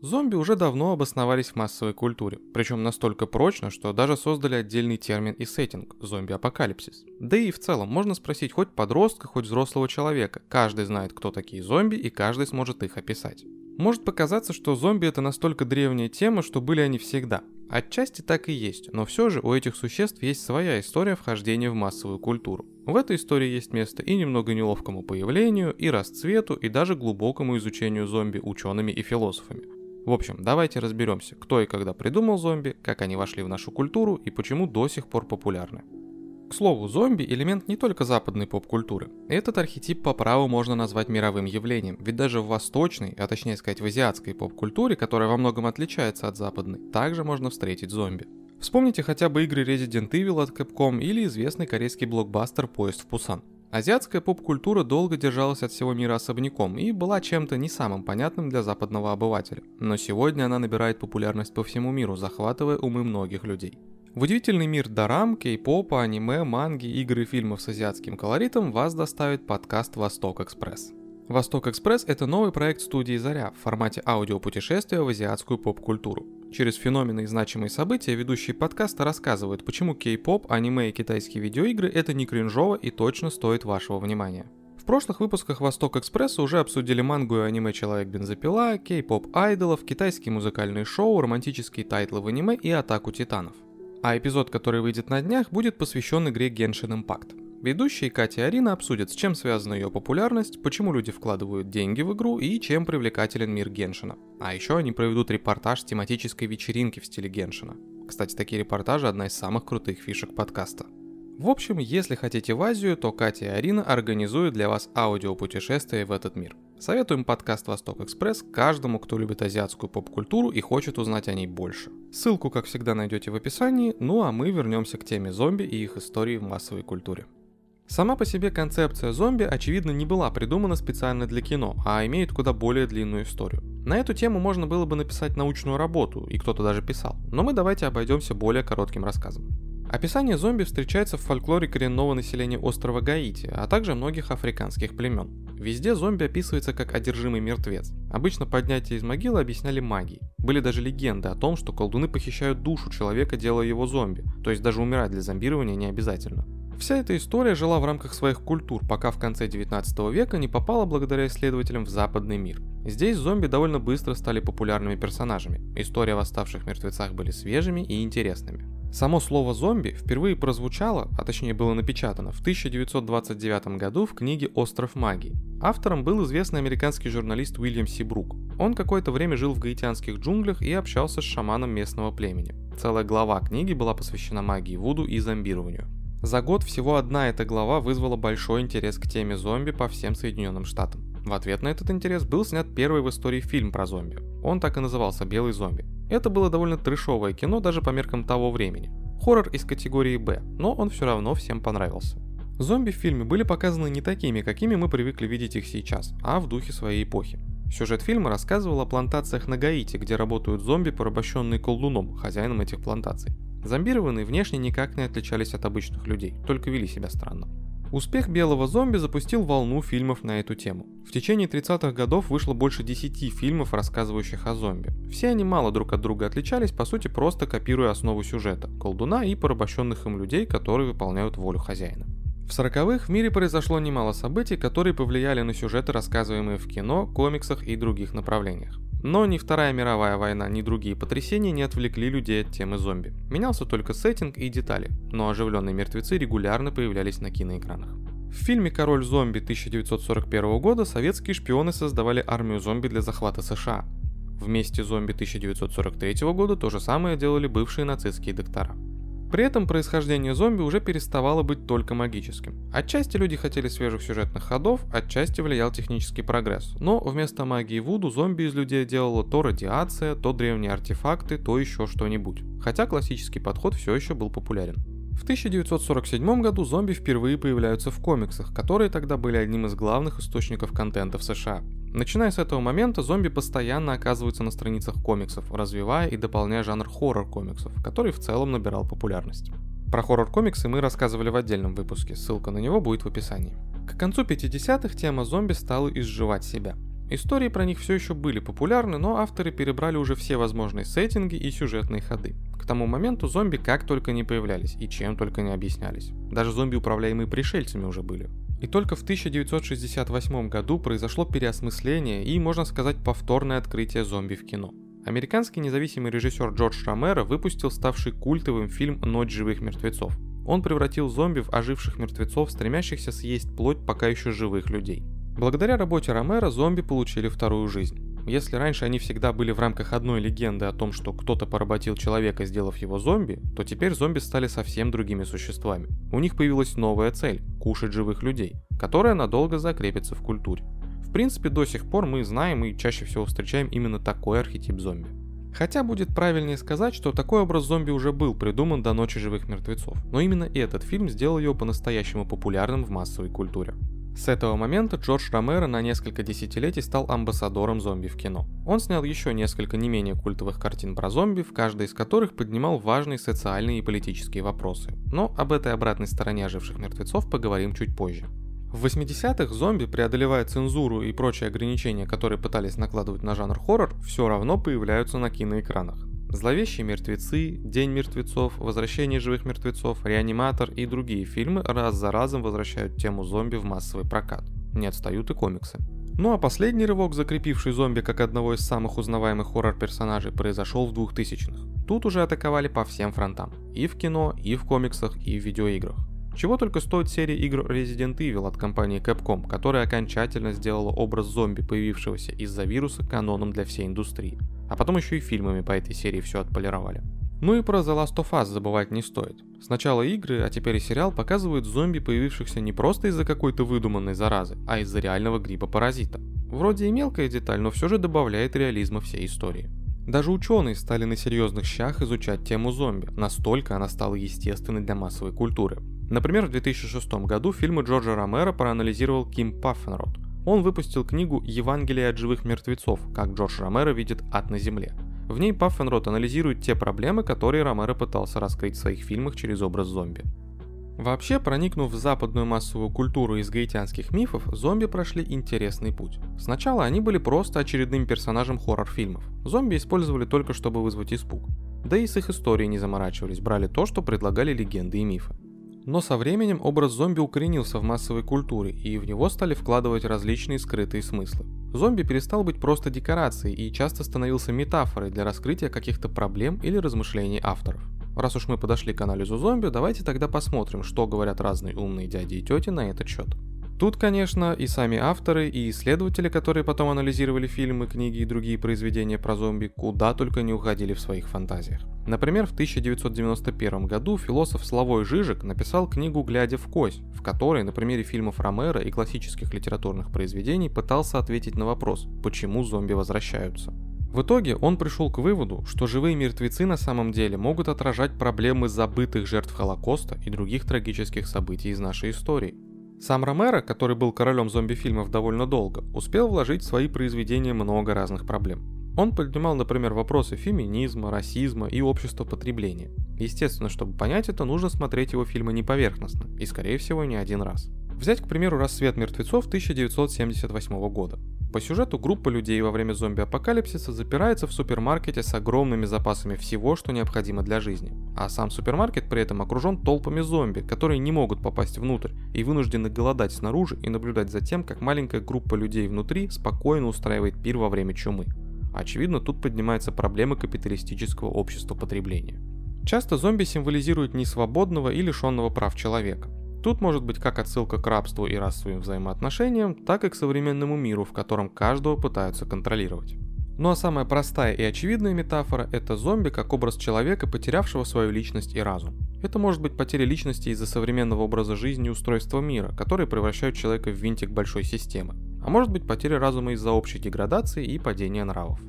Зомби уже давно обосновались в массовой культуре, причем настолько прочно, что даже создали отдельный термин и сеттинг – зомби-апокалипсис. Да и в целом можно спросить хоть подростка, хоть взрослого человека, каждый знает, кто такие зомби и каждый сможет их описать. Может показаться, что зомби это настолько древняя тема, что были они всегда. Отчасти так и есть, но все же у этих существ есть своя история вхождения в массовую культуру. В этой истории есть место и немного неловкому появлению, и расцвету, и даже глубокому изучению зомби учеными и философами. В общем, давайте разберемся, кто и когда придумал зомби, как они вошли в нашу культуру и почему до сих пор популярны. К слову, зомби – элемент не только западной поп-культуры. Этот архетип по праву можно назвать мировым явлением, ведь даже в восточной, а точнее сказать в азиатской поп-культуре, которая во многом отличается от западной, также можно встретить зомби. Вспомните хотя бы игры Resident Evil от Capcom или известный корейский блокбастер «Поезд в Пусан». Азиатская поп-культура долго держалась от всего мира особняком и была чем-то не самым понятным для западного обывателя. Но сегодня она набирает популярность по всему миру, захватывая умы многих людей. В удивительный мир дорам, кей-попа, аниме, манги, игры и фильмов с азиатским колоритом вас доставит подкаст «Восток Экспресс». «Восток Экспресс» — это новый проект студии «Заря» в формате аудиопутешествия в азиатскую поп-культуру. Через феномены и значимые события ведущие подкаста рассказывают, почему кей-поп, аниме и китайские видеоигры это не кринжово и точно стоит вашего внимания. В прошлых выпусках Восток Экспресса уже обсудили мангу и аниме Человек-бензопила, кей-поп айдолов, китайские музыкальные шоу, романтические тайтлы в аниме и Атаку Титанов. А эпизод, который выйдет на днях, будет посвящен игре Genshin Impact. Ведущие Катя и Арина обсудят, с чем связана ее популярность, почему люди вкладывают деньги в игру и чем привлекателен мир Геншина. А еще они проведут репортаж с тематической вечеринки в стиле Геншина. Кстати, такие репортажи одна из самых крутых фишек подкаста. В общем, если хотите в Азию, то Катя и Арина организуют для вас аудиопутешествие в этот мир. Советуем подкаст «Восток Экспресс» каждому, кто любит азиатскую поп-культуру и хочет узнать о ней больше. Ссылку, как всегда, найдете в описании, ну а мы вернемся к теме зомби и их истории в массовой культуре. Сама по себе концепция зомби, очевидно, не была придумана специально для кино, а имеет куда более длинную историю. На эту тему можно было бы написать научную работу, и кто-то даже писал, но мы давайте обойдемся более коротким рассказом. Описание зомби встречается в фольклоре коренного населения острова Гаити, а также многих африканских племен. Везде зомби описывается как одержимый мертвец. Обычно поднятие из могилы объясняли магией. Были даже легенды о том, что колдуны похищают душу человека, делая его зомби, то есть даже умирать для зомбирования не обязательно. Вся эта история жила в рамках своих культур, пока в конце 19 века не попала благодаря исследователям в западный мир. Здесь зомби довольно быстро стали популярными персонажами. Истории о восставших мертвецах были свежими и интересными. Само слово «зомби» впервые прозвучало, а точнее было напечатано, в 1929 году в книге «Остров магии». Автором был известный американский журналист Уильям Си Брук. Он какое-то время жил в гаитянских джунглях и общался с шаманом местного племени. Целая глава книги была посвящена магии Вуду и зомбированию. За год всего одна эта глава вызвала большой интерес к теме зомби по всем Соединенным Штатам. В ответ на этот интерес был снят первый в истории фильм про зомби. Он так и назывался «Белый зомби». Это было довольно трешовое кино даже по меркам того времени. Хоррор из категории «Б», но он все равно всем понравился. Зомби в фильме были показаны не такими, какими мы привыкли видеть их сейчас, а в духе своей эпохи. Сюжет фильма рассказывал о плантациях на Гаити, где работают зомби, порабощенные колдуном, хозяином этих плантаций. Зомбированные внешне никак не отличались от обычных людей, только вели себя странно. Успех белого зомби запустил волну фильмов на эту тему. В течение 30-х годов вышло больше 10 фильмов, рассказывающих о зомби. Все они мало друг от друга отличались, по сути просто копируя основу сюжета – колдуна и порабощенных им людей, которые выполняют волю хозяина. В 40-х в мире произошло немало событий, которые повлияли на сюжеты, рассказываемые в кино, комиксах и других направлениях. Но ни Вторая мировая война, ни другие потрясения не отвлекли людей от темы зомби. Менялся только сеттинг и детали, но оживленные мертвецы регулярно появлялись на киноэкранах. В фильме «Король зомби» 1941 года советские шпионы создавали армию зомби для захвата США. В «Месте зомби» 1943 года то же самое делали бывшие нацистские доктора. При этом происхождение зомби уже переставало быть только магическим. Отчасти люди хотели свежих сюжетных ходов, отчасти влиял технический прогресс. Но вместо магии Вуду зомби из людей делала то радиация, то древние артефакты, то еще что-нибудь. Хотя классический подход все еще был популярен. В 1947 году зомби впервые появляются в комиксах, которые тогда были одним из главных источников контента в США. Начиная с этого момента, зомби постоянно оказываются на страницах комиксов, развивая и дополняя жанр хоррор-комиксов, который в целом набирал популярность. Про хоррор-комиксы мы рассказывали в отдельном выпуске, ссылка на него будет в описании. К концу 50-х тема зомби стала изживать себя. Истории про них все еще были популярны, но авторы перебрали уже все возможные сеттинги и сюжетные ходы. К тому моменту зомби как только не появлялись и чем только не объяснялись. Даже зомби, управляемые пришельцами, уже были. И только в 1968 году произошло переосмысление и, можно сказать, повторное открытие зомби в кино. Американский независимый режиссер Джордж Ромеро выпустил ставший культовым фильм «Ночь живых мертвецов». Он превратил зомби в оживших мертвецов, стремящихся съесть плоть пока еще живых людей. Благодаря работе Ромеро зомби получили вторую жизнь. Если раньше они всегда были в рамках одной легенды о том, что кто-то поработил человека, сделав его зомби, то теперь зомби стали совсем другими существами. У них появилась новая цель – кушать живых людей, которая надолго закрепится в культуре. В принципе, до сих пор мы знаем и чаще всего встречаем именно такой архетип зомби. Хотя будет правильнее сказать, что такой образ зомби уже был придуман до Ночи живых мертвецов, но именно этот фильм сделал его по-настоящему популярным в массовой культуре. С этого момента Джордж Ромеро на несколько десятилетий стал амбассадором зомби в кино. Он снял еще несколько не менее культовых картин про зомби, в каждой из которых поднимал важные социальные и политические вопросы. Но об этой обратной стороне оживших мертвецов поговорим чуть позже. В 80-х зомби, преодолевая цензуру и прочие ограничения, которые пытались накладывать на жанр хоррор, все равно появляются на киноэкранах. Зловещие мертвецы, День мертвецов, Возвращение живых мертвецов, Реаниматор и другие фильмы раз за разом возвращают тему зомби в массовый прокат. Не отстают и комиксы. Ну а последний рывок, закрепивший зомби как одного из самых узнаваемых хоррор-персонажей, произошел в 2000-х. Тут уже атаковали по всем фронтам. И в кино, и в комиксах, и в видеоиграх. Чего только стоит серия игр Resident Evil от компании Capcom, которая окончательно сделала образ зомби, появившегося из-за вируса, каноном для всей индустрии. А потом еще и фильмами по этой серии все отполировали. Ну и про The Last of Us забывать не стоит. Сначала игры, а теперь и сериал показывают зомби, появившихся не просто из-за какой-то выдуманной заразы, а из-за реального гриппа-паразита. Вроде и мелкая деталь, но все же добавляет реализма всей истории. Даже ученые стали на серьезных щах изучать тему зомби, настолько она стала естественной для массовой культуры. Например, в 2006 году фильмы Джорджа Ромеро проанализировал Ким Паффенрот, он выпустил книгу «Евангелие от живых мертвецов. Как Джош Ромеро видит ад на земле». В ней Паффенрот анализирует те проблемы, которые Ромеро пытался раскрыть в своих фильмах через образ зомби. Вообще, проникнув в западную массовую культуру из гаитянских мифов, зомби прошли интересный путь. Сначала они были просто очередным персонажем хоррор-фильмов. Зомби использовали только чтобы вызвать испуг. Да и с их историей не заморачивались, брали то, что предлагали легенды и мифы. Но со временем образ зомби укоренился в массовой культуре, и в него стали вкладывать различные скрытые смыслы. Зомби перестал быть просто декорацией и часто становился метафорой для раскрытия каких-то проблем или размышлений авторов. Раз уж мы подошли к анализу зомби, давайте тогда посмотрим, что говорят разные умные дяди и тети на этот счет. Тут, конечно, и сами авторы, и исследователи, которые потом анализировали фильмы, книги и другие произведения про зомби, куда только не уходили в своих фантазиях. Например, в 1991 году философ Славой Жижик написал книгу «Глядя в кость», в которой на примере фильмов Ромеро и классических литературных произведений пытался ответить на вопрос, почему зомби возвращаются. В итоге он пришел к выводу, что живые мертвецы на самом деле могут отражать проблемы забытых жертв Холокоста и других трагических событий из нашей истории – сам Ромеро, который был королем зомби-фильмов довольно долго, успел вложить в свои произведения много разных проблем. Он поднимал, например, вопросы феминизма, расизма и общества потребления. Естественно, чтобы понять это, нужно смотреть его фильмы не поверхностно, и скорее всего не один раз. Взять, к примеру, «Рассвет мертвецов» 1978 года. По сюжету группа людей во время зомби-апокалипсиса запирается в супермаркете с огромными запасами всего, что необходимо для жизни. А сам супермаркет при этом окружен толпами зомби, которые не могут попасть внутрь и вынуждены голодать снаружи и наблюдать за тем, как маленькая группа людей внутри спокойно устраивает пир во время чумы. Очевидно, тут поднимается проблема капиталистического общества потребления. Часто зомби символизируют несвободного и лишенного прав человека. Тут может быть как отсылка к рабству и расовым взаимоотношениям, так и к современному миру, в котором каждого пытаются контролировать. Ну а самая простая и очевидная метафора – это зомби как образ человека, потерявшего свою личность и разум. Это может быть потеря личности из-за современного образа жизни и устройства мира, которые превращают человека в винтик большой системы. А может быть потеря разума из-за общей деградации и падения нравов.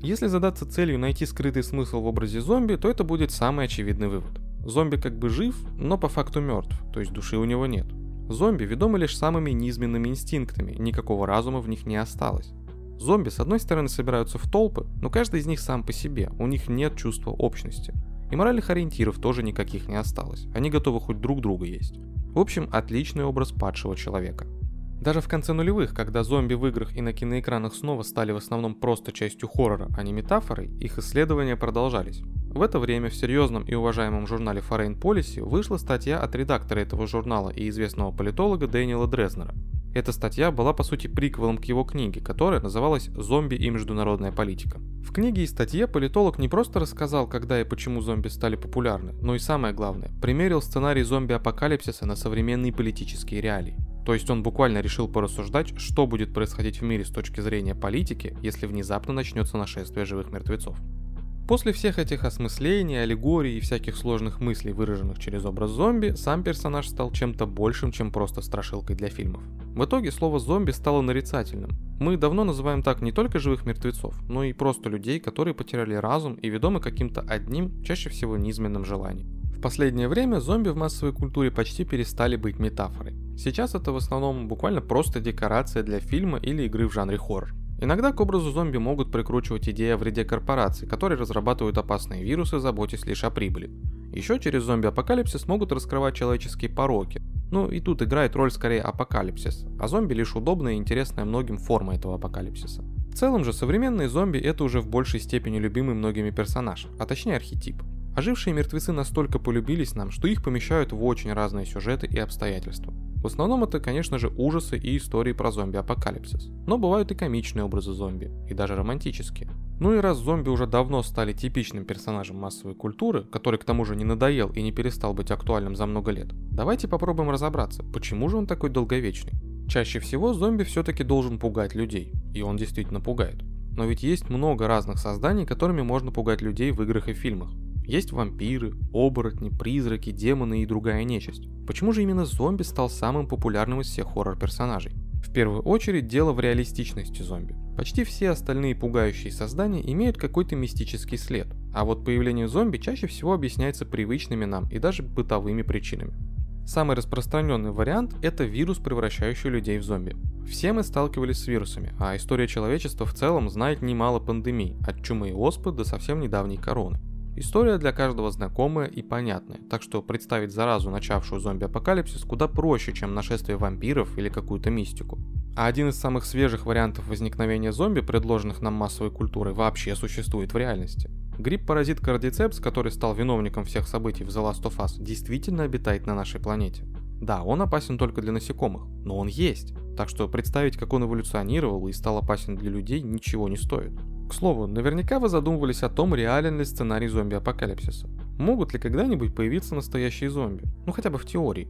Если задаться целью найти скрытый смысл в образе зомби, то это будет самый очевидный вывод. Зомби как бы жив, но по факту мертв, то есть души у него нет. Зомби ведомы лишь самыми низменными инстинктами, никакого разума в них не осталось. Зомби с одной стороны собираются в толпы, но каждый из них сам по себе, у них нет чувства общности. И моральных ориентиров тоже никаких не осталось, они готовы хоть друг друга есть. В общем, отличный образ падшего человека. Даже в конце нулевых, когда зомби в играх и на киноэкранах снова стали в основном просто частью хоррора, а не метафорой, их исследования продолжались. В это время в серьезном и уважаемом журнале Foreign Policy вышла статья от редактора этого журнала и известного политолога Дэниела Дрезнера. Эта статья была по сути приквелом к его книге, которая называлась «Зомби и международная политика». В книге и статье политолог не просто рассказал, когда и почему зомби стали популярны, но и самое главное, примерил сценарий зомби-апокалипсиса на современные политические реалии. То есть он буквально решил порассуждать, что будет происходить в мире с точки зрения политики, если внезапно начнется нашествие живых мертвецов. После всех этих осмыслений, аллегорий и всяких сложных мыслей, выраженных через образ зомби, сам персонаж стал чем-то большим, чем просто страшилкой для фильмов. В итоге слово «зомби» стало нарицательным. Мы давно называем так не только живых мертвецов, но и просто людей, которые потеряли разум и ведомы каким-то одним, чаще всего низменным желанием последнее время зомби в массовой культуре почти перестали быть метафорой. Сейчас это в основном буквально просто декорация для фильма или игры в жанре хоррор. Иногда к образу зомби могут прикручивать идеи о вреде корпораций, которые разрабатывают опасные вирусы, заботясь лишь о прибыли. Еще через зомби-апокалипсис могут раскрывать человеческие пороки. Ну и тут играет роль скорее апокалипсис, а зомби лишь удобная и интересная многим форма этого апокалипсиса. В целом же современные зомби это уже в большей степени любимый многими персонаж, а точнее архетип. Ожившие мертвецы настолько полюбились нам, что их помещают в очень разные сюжеты и обстоятельства. В основном это, конечно же, ужасы и истории про зомби-апокалипсис. Но бывают и комичные образы зомби, и даже романтические. Ну и раз зомби уже давно стали типичным персонажем массовой культуры, который к тому же не надоел и не перестал быть актуальным за много лет, давайте попробуем разобраться, почему же он такой долговечный. Чаще всего зомби все-таки должен пугать людей, и он действительно пугает. Но ведь есть много разных созданий, которыми можно пугать людей в играх и фильмах. Есть вампиры, оборотни, призраки, демоны и другая нечисть. Почему же именно зомби стал самым популярным из всех хоррор-персонажей? В первую очередь дело в реалистичности зомби. Почти все остальные пугающие создания имеют какой-то мистический след, а вот появление зомби чаще всего объясняется привычными нам и даже бытовыми причинами. Самый распространенный вариант – это вирус, превращающий людей в зомби. Все мы сталкивались с вирусами, а история человечества в целом знает немало пандемий, от чумы и оспы до совсем недавней короны. История для каждого знакомая и понятная, так что представить заразу, начавшую зомби-апокалипсис, куда проще, чем нашествие вампиров или какую-то мистику. А один из самых свежих вариантов возникновения зомби, предложенных нам массовой культурой, вообще существует в реальности. Грипп-паразит кардицепс, который стал виновником всех событий в The Last of Us, действительно обитает на нашей планете. Да, он опасен только для насекомых, но он есть. Так что представить, как он эволюционировал и стал опасен для людей, ничего не стоит. К слову, наверняка вы задумывались о том, реален ли сценарий зомби-апокалипсиса. Могут ли когда-нибудь появиться настоящие зомби? Ну хотя бы в теории.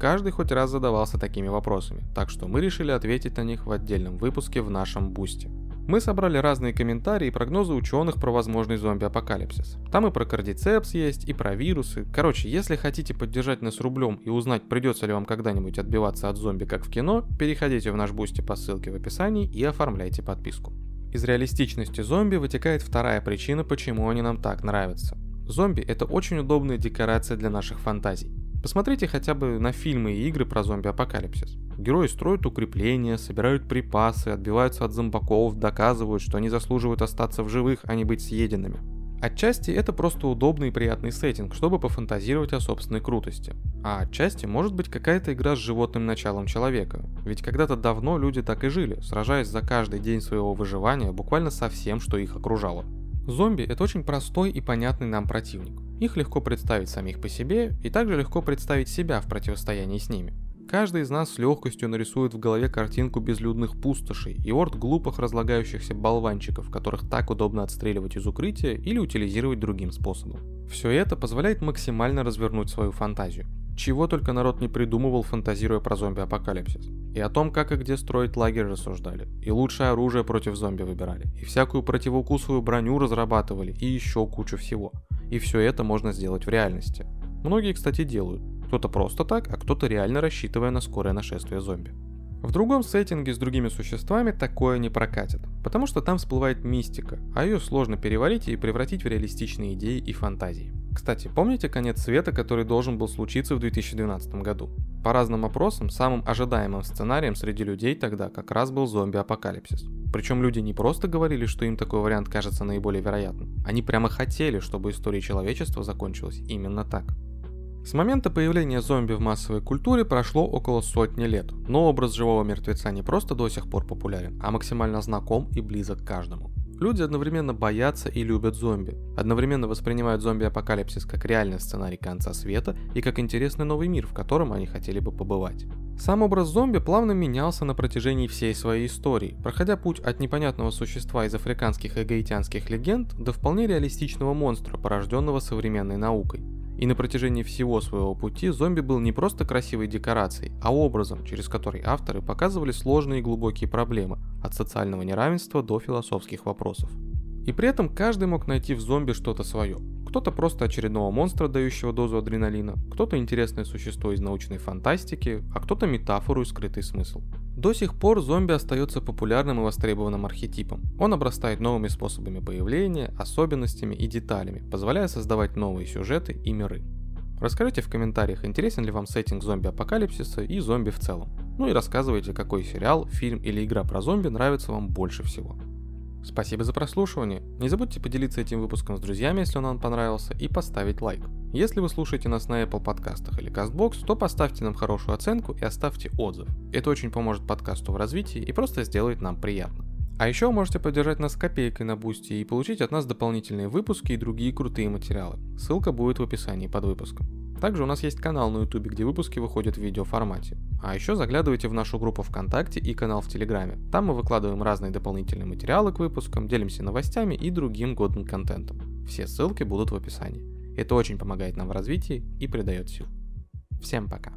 Каждый хоть раз задавался такими вопросами, так что мы решили ответить на них в отдельном выпуске в нашем Boosty. Мы собрали разные комментарии и прогнозы ученых про возможный зомби-апокалипсис. Там и про кордицепс есть, и про вирусы. Короче, если хотите поддержать нас рублем и узнать, придется ли вам когда-нибудь отбиваться от зомби, как в кино, переходите в наш Boosty по ссылке в описании и оформляйте подписку. Из реалистичности зомби вытекает вторая причина, почему они нам так нравятся. Зомби — это очень удобная декорация для наших фантазий. Посмотрите хотя бы на фильмы и игры про зомби-апокалипсис. Герои строят укрепления, собирают припасы, отбиваются от зомбаков, доказывают, что они заслуживают остаться в живых, а не быть съеденными. Отчасти это просто удобный и приятный сеттинг, чтобы пофантазировать о собственной крутости. А отчасти может быть какая-то игра с животным началом человека. Ведь когда-то давно люди так и жили, сражаясь за каждый день своего выживания буквально со всем, что их окружало. Зомби это очень простой и понятный нам противник. Их легко представить самих по себе и также легко представить себя в противостоянии с ними. Каждый из нас с легкостью нарисует в голове картинку безлюдных пустошей и орд глупых разлагающихся болванчиков, которых так удобно отстреливать из укрытия или утилизировать другим способом. Все это позволяет максимально развернуть свою фантазию. Чего только народ не придумывал, фантазируя про зомби-апокалипсис. И о том, как и где строить лагерь рассуждали. И лучшее оружие против зомби выбирали. И всякую противоукусовую броню разрабатывали. И еще кучу всего. И все это можно сделать в реальности. Многие, кстати, делают. Кто-то просто так, а кто-то реально рассчитывая на скорое нашествие зомби. В другом сеттинге с другими существами такое не прокатит, потому что там всплывает мистика, а ее сложно переварить и превратить в реалистичные идеи и фантазии. Кстати, помните конец света, который должен был случиться в 2012 году? По разным опросам, самым ожидаемым сценарием среди людей тогда как раз был зомби-апокалипсис. Причем люди не просто говорили, что им такой вариант кажется наиболее вероятным, они прямо хотели, чтобы история человечества закончилась именно так. С момента появления зомби в массовой культуре прошло около сотни лет, но образ живого мертвеца не просто до сих пор популярен, а максимально знаком и близок каждому. Люди одновременно боятся и любят зомби, одновременно воспринимают зомби-апокалипсис как реальный сценарий конца света и как интересный новый мир, в котором они хотели бы побывать. Сам образ зомби плавно менялся на протяжении всей своей истории, проходя путь от непонятного существа из африканских и гаитянских легенд до вполне реалистичного монстра, порожденного современной наукой. И на протяжении всего своего пути зомби был не просто красивой декорацией, а образом, через который авторы показывали сложные и глубокие проблемы, от социального неравенства до философских вопросов. И при этом каждый мог найти в зомби что-то свое. Кто-то просто очередного монстра, дающего дозу адреналина, кто-то интересное существо из научной фантастики, а кто-то метафору и скрытый смысл. До сих пор зомби остается популярным и востребованным архетипом. Он обрастает новыми способами появления, особенностями и деталями, позволяя создавать новые сюжеты и миры. Расскажите в комментариях, интересен ли вам сеттинг зомби-апокалипсиса и зомби в целом. Ну и рассказывайте, какой сериал, фильм или игра про зомби нравится вам больше всего. Спасибо за прослушивание. Не забудьте поделиться этим выпуском с друзьями, если он вам понравился, и поставить лайк. Если вы слушаете нас на Apple подкастах или CastBox, то поставьте нам хорошую оценку и оставьте отзыв. Это очень поможет подкасту в развитии и просто сделает нам приятно. А еще вы можете поддержать нас копейкой на Boosty и получить от нас дополнительные выпуски и другие крутые материалы. Ссылка будет в описании под выпуском. Также у нас есть канал на YouTube, где выпуски выходят в видеоформате. А еще заглядывайте в нашу группу ВКонтакте и канал в Телеграме. Там мы выкладываем разные дополнительные материалы к выпускам, делимся новостями и другим годным контентом. Все ссылки будут в описании. Это очень помогает нам в развитии и придает сил. Всем пока.